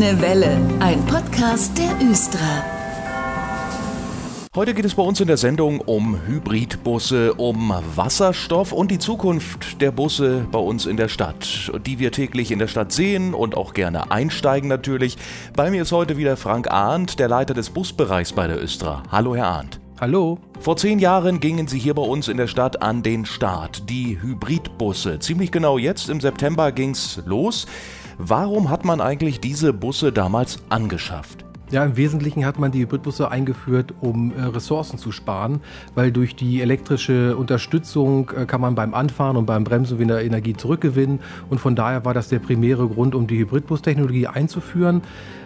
Grüne Welle, ein Podcast der Östra. Heute geht es bei uns in der Sendung um Hybridbusse, um Wasserstoff und die Zukunft der Busse bei uns in der Stadt, die wir täglich in der Stadt sehen und auch gerne einsteigen natürlich. Bei mir ist heute wieder Frank Arndt, der Leiter des Busbereichs bei der Östra. Hallo, Herr Arndt. Hallo. Vor zehn Jahren gingen sie hier bei uns in der Stadt an den Start, die Hybridbusse. Ziemlich genau jetzt im September ging's los. Warum hat man eigentlich diese Busse damals angeschafft? Ja, im Wesentlichen hat man die Hybridbusse eingeführt, um äh, Ressourcen zu sparen, weil durch die elektrische Unterstützung äh, kann man beim Anfahren und beim Bremsen wieder Energie zurückgewinnen. Und von daher war das der primäre Grund, um die Hybridbus-Technologie einzuführen.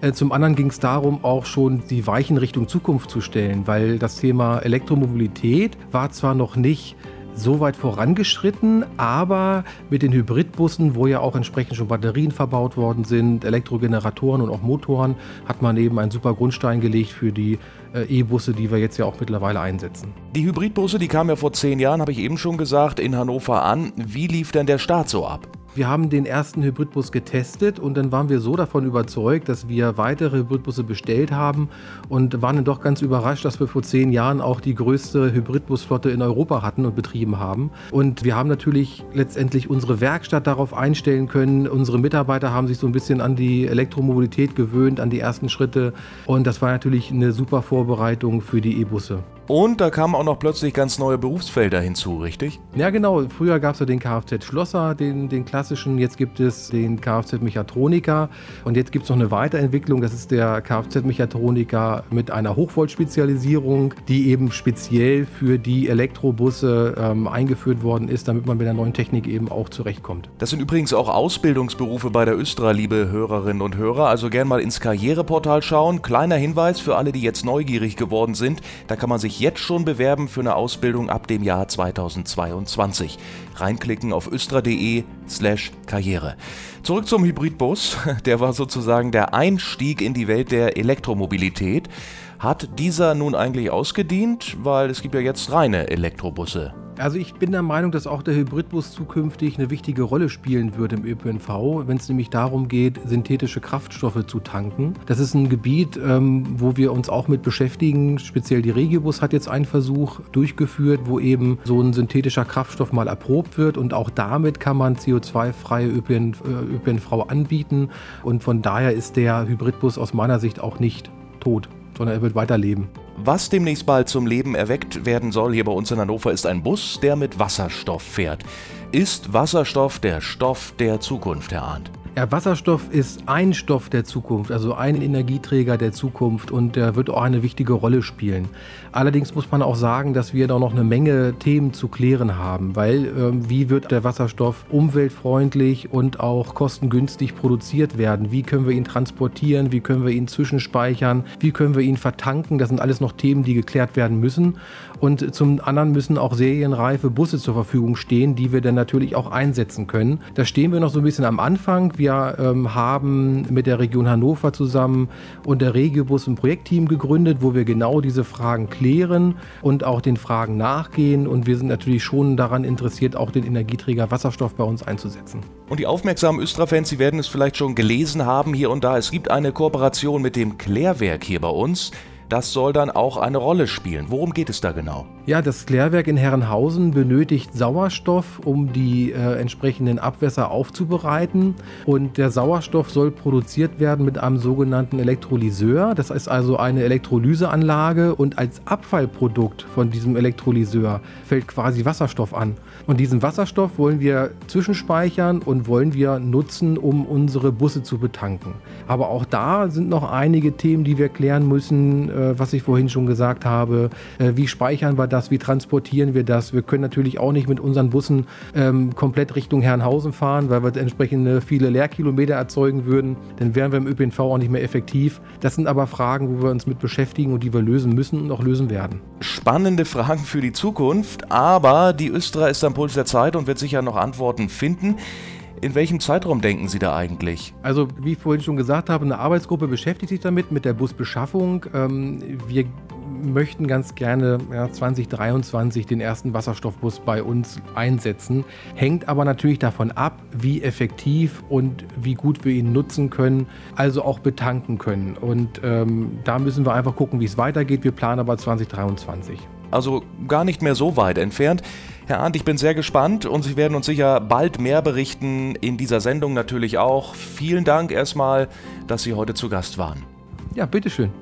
Äh, zum anderen ging es darum, auch schon die Weichen Richtung Zukunft zu stellen, weil das Thema Elektromobilität war zwar noch nicht so weit vorangeschritten, aber mit den Hybridbussen, wo ja auch entsprechend schon Batterien verbaut worden sind, Elektrogeneratoren und auch Motoren, hat man eben einen super Grundstein gelegt für die äh, E-Busse, die wir jetzt ja auch mittlerweile einsetzen. Die Hybridbusse, die kamen ja vor zehn Jahren, habe ich eben schon gesagt, in Hannover an. Wie lief denn der Start so ab? Wir haben den ersten Hybridbus getestet und dann waren wir so davon überzeugt, dass wir weitere Hybridbusse bestellt haben und waren dann doch ganz überrascht, dass wir vor zehn Jahren auch die größte Hybridbusflotte in Europa hatten und betrieben haben. Und wir haben natürlich letztendlich unsere Werkstatt darauf einstellen können. Unsere Mitarbeiter haben sich so ein bisschen an die Elektromobilität gewöhnt, an die ersten Schritte. Und das war natürlich eine super Vorbereitung für die E-Busse. Und da kamen auch noch plötzlich ganz neue Berufsfelder hinzu, richtig? Ja, genau. Früher gab es ja den Kfz-Schlosser, den, den klassischen. Jetzt gibt es den Kfz-Mechatroniker. Und jetzt gibt es noch eine Weiterentwicklung. Das ist der Kfz-Mechatroniker mit einer Hochvoltspezialisierung, die eben speziell für die Elektrobusse ähm, eingeführt worden ist, damit man mit der neuen Technik eben auch zurechtkommt. Das sind übrigens auch Ausbildungsberufe bei der Östra, liebe Hörerinnen und Hörer. Also gern mal ins Karriereportal schauen. Kleiner Hinweis für alle, die jetzt neugierig geworden sind. Da kann man sich jetzt schon bewerben für eine Ausbildung ab dem Jahr 2022. Reinklicken auf östra.de slash Karriere. Zurück zum Hybridbus. Der war sozusagen der Einstieg in die Welt der Elektromobilität. Hat dieser nun eigentlich ausgedient? Weil es gibt ja jetzt reine Elektrobusse. Also ich bin der Meinung, dass auch der Hybridbus zukünftig eine wichtige Rolle spielen wird im ÖPNV, wenn es nämlich darum geht, synthetische Kraftstoffe zu tanken. Das ist ein Gebiet, ähm, wo wir uns auch mit beschäftigen. Speziell die Regiobus hat jetzt einen Versuch durchgeführt, wo eben so ein synthetischer Kraftstoff mal erprobt wird und auch damit kann man CO2-freie ÖPNV, äh, ÖPNV anbieten und von daher ist der Hybridbus aus meiner Sicht auch nicht tot, sondern er wird weiterleben. Was demnächst bald zum Leben erweckt werden soll hier bei uns in Hannover, ist ein Bus, der mit Wasserstoff fährt. Ist Wasserstoff der Stoff der Zukunft, Herr Arndt? Ja, Wasserstoff ist ein Stoff der Zukunft, also ein Energieträger der Zukunft und der wird auch eine wichtige Rolle spielen. Allerdings muss man auch sagen, dass wir da noch eine Menge Themen zu klären haben, weil äh, wie wird der Wasserstoff umweltfreundlich und auch kostengünstig produziert werden? Wie können wir ihn transportieren? Wie können wir ihn zwischenspeichern? Wie können wir ihn vertanken? Das sind alles noch Themen, die geklärt werden müssen. Und zum anderen müssen auch serienreife Busse zur Verfügung stehen, die wir dann natürlich auch einsetzen können. Da stehen wir noch so ein bisschen am Anfang. Wir ähm, haben mit der Region Hannover zusammen und der Regiobus ein Projektteam gegründet, wo wir genau diese Fragen klären und auch den Fragen nachgehen. Und wir sind natürlich schon daran interessiert, auch den Energieträger Wasserstoff bei uns einzusetzen. Und die aufmerksamen Östra-Fans, Sie werden es vielleicht schon gelesen haben hier und da. Es gibt eine Kooperation mit dem Klärwerk hier bei uns das soll dann auch eine Rolle spielen. Worum geht es da genau? Ja, das Klärwerk in Herrenhausen benötigt Sauerstoff, um die äh, entsprechenden Abwässer aufzubereiten. Und der Sauerstoff soll produziert werden mit einem sogenannten Elektrolyseur. Das ist also eine Elektrolyseanlage und als Abfallprodukt von diesem Elektrolyseur fällt quasi Wasserstoff an. Und diesen Wasserstoff wollen wir zwischenspeichern und wollen wir nutzen, um unsere Busse zu betanken. Aber auch da sind noch einige Themen, die wir klären müssen, äh, was ich vorhin schon gesagt habe. Äh, wie speichern wir das? Wie transportieren wir das? Wir können natürlich auch nicht mit unseren Bussen ähm, komplett Richtung Herrenhausen fahren, weil wir entsprechend viele Leerkilometer erzeugen würden. Dann wären wir im ÖPNV auch nicht mehr effektiv. Das sind aber Fragen, wo wir uns mit beschäftigen und die wir lösen müssen und auch lösen werden. Spannende Fragen für die Zukunft, aber die Östra ist am Puls der Zeit und wird sicher noch Antworten finden. In welchem Zeitraum denken Sie da eigentlich? Also, wie ich vorhin schon gesagt habe, eine Arbeitsgruppe beschäftigt sich damit, mit der Busbeschaffung. Ähm, wir möchten ganz gerne ja, 2023 den ersten Wasserstoffbus bei uns einsetzen. Hängt aber natürlich davon ab, wie effektiv und wie gut wir ihn nutzen können, also auch betanken können. Und ähm, da müssen wir einfach gucken, wie es weitergeht. Wir planen aber 2023 also gar nicht mehr so weit entfernt. Herr Arndt, ich bin sehr gespannt und Sie werden uns sicher bald mehr berichten, in dieser Sendung natürlich auch. Vielen Dank erstmal, dass Sie heute zu Gast waren. Ja, bitteschön.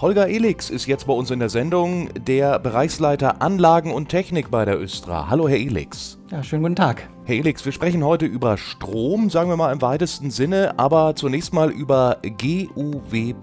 Holger Elix ist jetzt bei uns in der Sendung, der Bereichsleiter Anlagen und Technik bei der Östra. Hallo, Herr Elix. Ja, schönen guten Tag. Herr Elix, wir sprechen heute über Strom, sagen wir mal im weitesten Sinne, aber zunächst mal über GUW.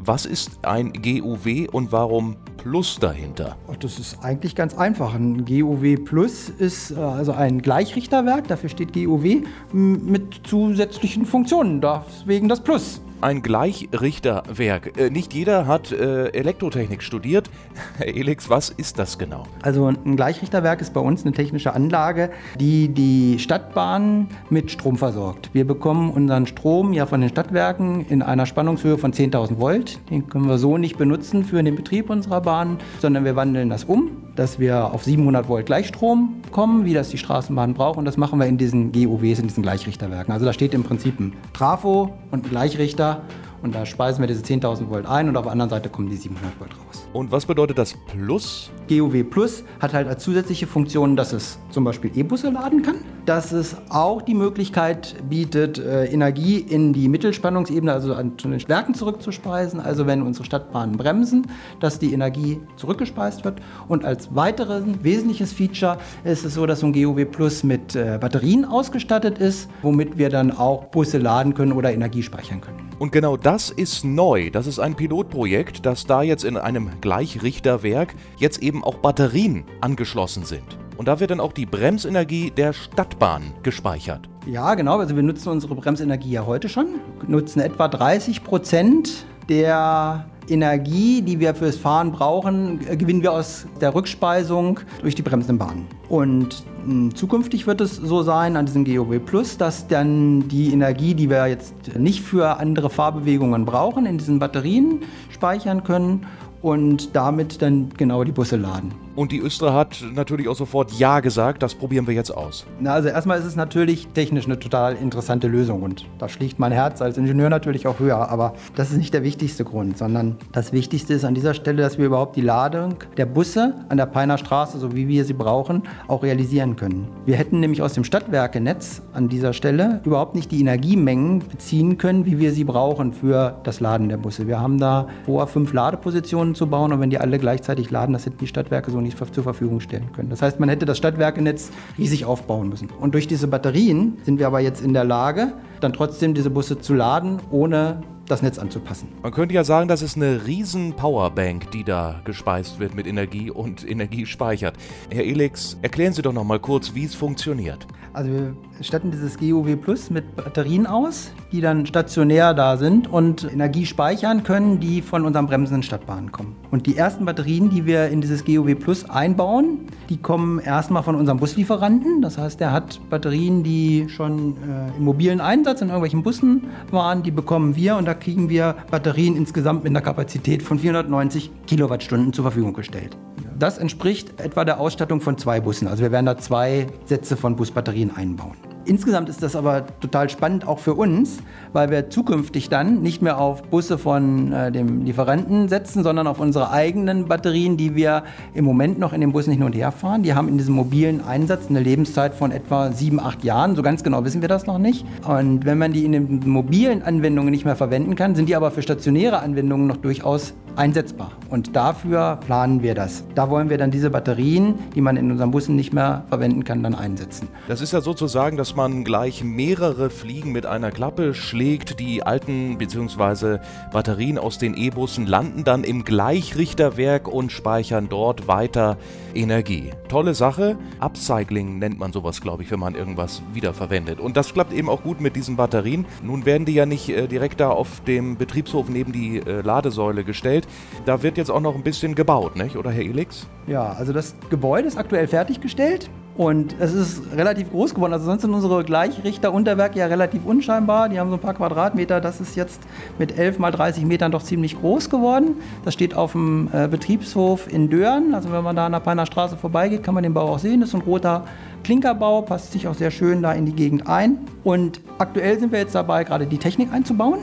Was ist ein GUW und warum Plus dahinter? Das ist eigentlich ganz einfach. Ein GUW Plus ist äh, also ein Gleichrichterwerk, dafür steht GUW, mit zusätzlichen Funktionen, deswegen das Plus ein Gleichrichterwerk. Äh, nicht jeder hat äh, Elektrotechnik studiert. Herr Elix, was ist das genau? Also ein Gleichrichterwerk ist bei uns eine technische Anlage, die die Stadtbahnen mit Strom versorgt. Wir bekommen unseren Strom ja von den Stadtwerken in einer Spannungshöhe von 10.000 Volt. Den können wir so nicht benutzen für den Betrieb unserer Bahn, sondern wir wandeln das um, dass wir auf 700 Volt Gleichstrom kommen, wie das die Straßenbahn braucht. Und das machen wir in diesen GUWs, in diesen Gleichrichterwerken. Also da steht im Prinzip ein Trafo und ein Gleichrichter und da speisen wir diese 10.000 Volt ein und auf der anderen Seite kommen die 700 Volt raus. Und was bedeutet das Plus? GUW Plus hat halt als zusätzliche Funktion, dass es zum Beispiel E-Busse laden kann, dass es auch die Möglichkeit bietet, äh, Energie in die Mittelspannungsebene, also an den Werken zurückzuspeisen. Also wenn unsere Stadtbahnen bremsen, dass die Energie zurückgespeist wird. Und als weiteres wesentliches Feature ist es so, dass so ein GUW Plus mit äh, Batterien ausgestattet ist, womit wir dann auch Busse laden können oder Energie speichern können. Und genau das ist neu. Das ist ein Pilotprojekt, dass da jetzt in einem Gleichrichterwerk jetzt eben auch Batterien angeschlossen sind. Und da wird dann auch die Bremsenergie der Stadtbahn gespeichert. Ja, genau. Also wir nutzen unsere Bremsenergie ja heute schon. Wir nutzen etwa 30 Prozent der Energie, die wir fürs Fahren brauchen, gewinnen wir aus der Rückspeisung durch die bremsenden Bahnen. Und hm, zukünftig wird es so sein an diesem GOW Plus, dass dann die Energie, die wir jetzt nicht für andere Fahrbewegungen brauchen, in diesen Batterien speichern können und damit dann genau die Busse laden. Und die Östra hat natürlich auch sofort Ja gesagt, das probieren wir jetzt aus. Na, also erstmal ist es natürlich technisch eine total interessante Lösung und da schlägt mein Herz als Ingenieur natürlich auch höher, aber das ist nicht der wichtigste Grund, sondern das Wichtigste ist an dieser Stelle, dass wir überhaupt die Ladung der Busse an der Peiner Straße, so wie wir sie brauchen, auch realisieren können. Wir hätten nämlich aus dem Stadtwerkenetz an dieser Stelle überhaupt nicht die Energiemengen beziehen können, wie wir sie brauchen für das Laden der Busse. Wir haben da vor, fünf Ladepositionen zu bauen und wenn die alle gleichzeitig laden, das hätten die Stadtwerke so nicht nicht zur Verfügung stellen können. Das heißt, man hätte das Stadtwerkenetz riesig aufbauen müssen. Und durch diese Batterien sind wir aber jetzt in der Lage, dann trotzdem diese Busse zu laden, ohne das Netz anzupassen. Man könnte ja sagen, das ist eine riesen Powerbank, die da gespeist wird mit Energie und Energie speichert. Herr Elix, erklären Sie doch noch mal kurz, wie es funktioniert. Also wir statten dieses GUW Plus mit Batterien aus, die dann stationär da sind und Energie speichern können, die von unseren bremsenden Stadtbahnen kommen. Und die ersten Batterien, die wir in dieses GUW Plus einbauen, die kommen erstmal von unserem Buslieferanten. Das heißt, der hat Batterien, die schon äh, im mobilen Einsatz in irgendwelchen Bussen waren, die bekommen wir und da kriegen wir Batterien insgesamt mit einer Kapazität von 490 Kilowattstunden zur Verfügung gestellt. Das entspricht etwa der Ausstattung von zwei Bussen. Also wir werden da zwei Sätze von Busbatterien einbauen. Insgesamt ist das aber total spannend auch für uns, weil wir zukünftig dann nicht mehr auf Busse von äh, dem Lieferanten setzen, sondern auf unsere eigenen Batterien, die wir im Moment noch in den Bussen hin und her fahren. Die haben in diesem mobilen Einsatz eine Lebenszeit von etwa sieben, acht Jahren. So ganz genau wissen wir das noch nicht. Und wenn man die in den mobilen Anwendungen nicht mehr verwenden kann, sind die aber für stationäre Anwendungen noch durchaus einsetzbar. Und dafür planen wir das. Da wollen wir dann diese Batterien, die man in unseren Bussen nicht mehr verwenden kann, dann einsetzen. Das ist ja sozusagen, dass man gleich mehrere Fliegen mit einer Klappe schlägt. Die alten bzw. Batterien aus den E-Bussen landen dann im Gleichrichterwerk und speichern dort weiter Energie. Tolle Sache. Upcycling nennt man sowas, glaube ich, wenn man irgendwas wiederverwendet. Und das klappt eben auch gut mit diesen Batterien. Nun werden die ja nicht äh, direkt da auf dem Betriebshof neben die äh, Ladesäule gestellt. Da wird jetzt auch noch ein bisschen gebaut, nicht? oder Herr Elix? Ja, also das Gebäude ist aktuell fertiggestellt Und es ist relativ groß geworden. Also sonst sind unsere Gleichrichterunterwerke ja relativ unscheinbar. Die haben so ein paar Quadratmeter. Das ist jetzt mit 11 mal 30 Metern doch ziemlich groß geworden. Das steht auf dem äh, Betriebshof in Dörren. Also wenn man da an der Peiner Straße vorbeigeht, kann man den Bau auch sehen. Das ist ein roter Klinkerbau, passt sich auch sehr schön da in die Gegend ein. Und aktuell sind wir jetzt dabei, gerade die Technik einzubauen.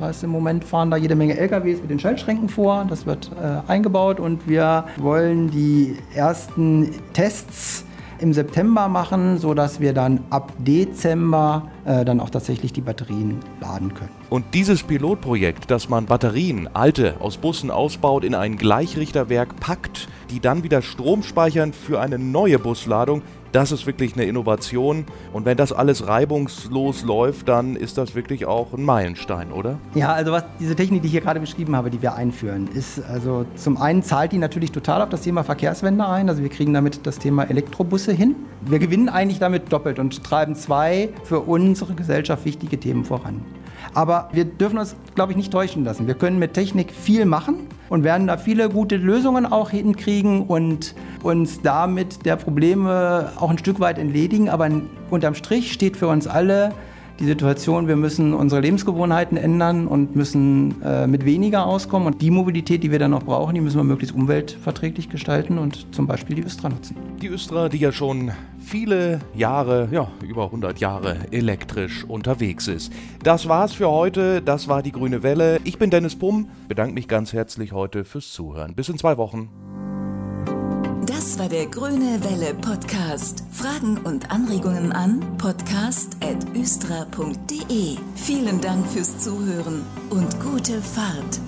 Das heißt, im Moment fahren da jede Menge LKWs mit den Schaltschränken vor. Das wird äh, eingebaut und wir wollen die ersten Tests im September machen, sodass wir dann ab Dezember äh, dann auch tatsächlich die Batterien laden können. Und dieses Pilotprojekt, dass man Batterien, alte, aus Bussen ausbaut, in ein Gleichrichterwerk packt, die dann wieder Strom speichern für eine neue Busladung, das ist wirklich eine Innovation. Und wenn das alles reibungslos läuft, dann ist das wirklich auch ein Meilenstein, oder? Ja, also was diese Technik, die ich hier gerade beschrieben habe, die wir einführen, ist also zum einen zahlt die natürlich total auf das Thema Verkehrswende ein. Also wir kriegen damit das Thema Elektrobusse hin. Wir gewinnen eigentlich damit doppelt und treiben zwei für unsere Gesellschaft wichtige Themen voran. Aber wir dürfen uns, glaube ich, nicht täuschen lassen. Wir können mit Technik viel machen und werden da viele gute Lösungen auch hinkriegen und uns damit der Probleme auch ein Stück weit entledigen. Aber unterm Strich steht für uns alle die Situation, wir müssen unsere Lebensgewohnheiten ändern und müssen äh, mit weniger auskommen. Und die Mobilität, die wir dann noch brauchen, die müssen wir möglichst umweltverträglich gestalten und zum Beispiel die Östra nutzen. Die Östra, die ja schon viele Jahre, ja, über 100 Jahre elektrisch unterwegs ist. Das war's für heute. Das war die Grüne Welle. Ich bin Dennis Pumm. Bedanke mich ganz herzlich heute fürs Zuhören. Bis in zwei Wochen. War der Grüne Welle Podcast. Fragen und Anregungen an podcast.östra.de. Vielen Dank fürs Zuhören und gute Fahrt.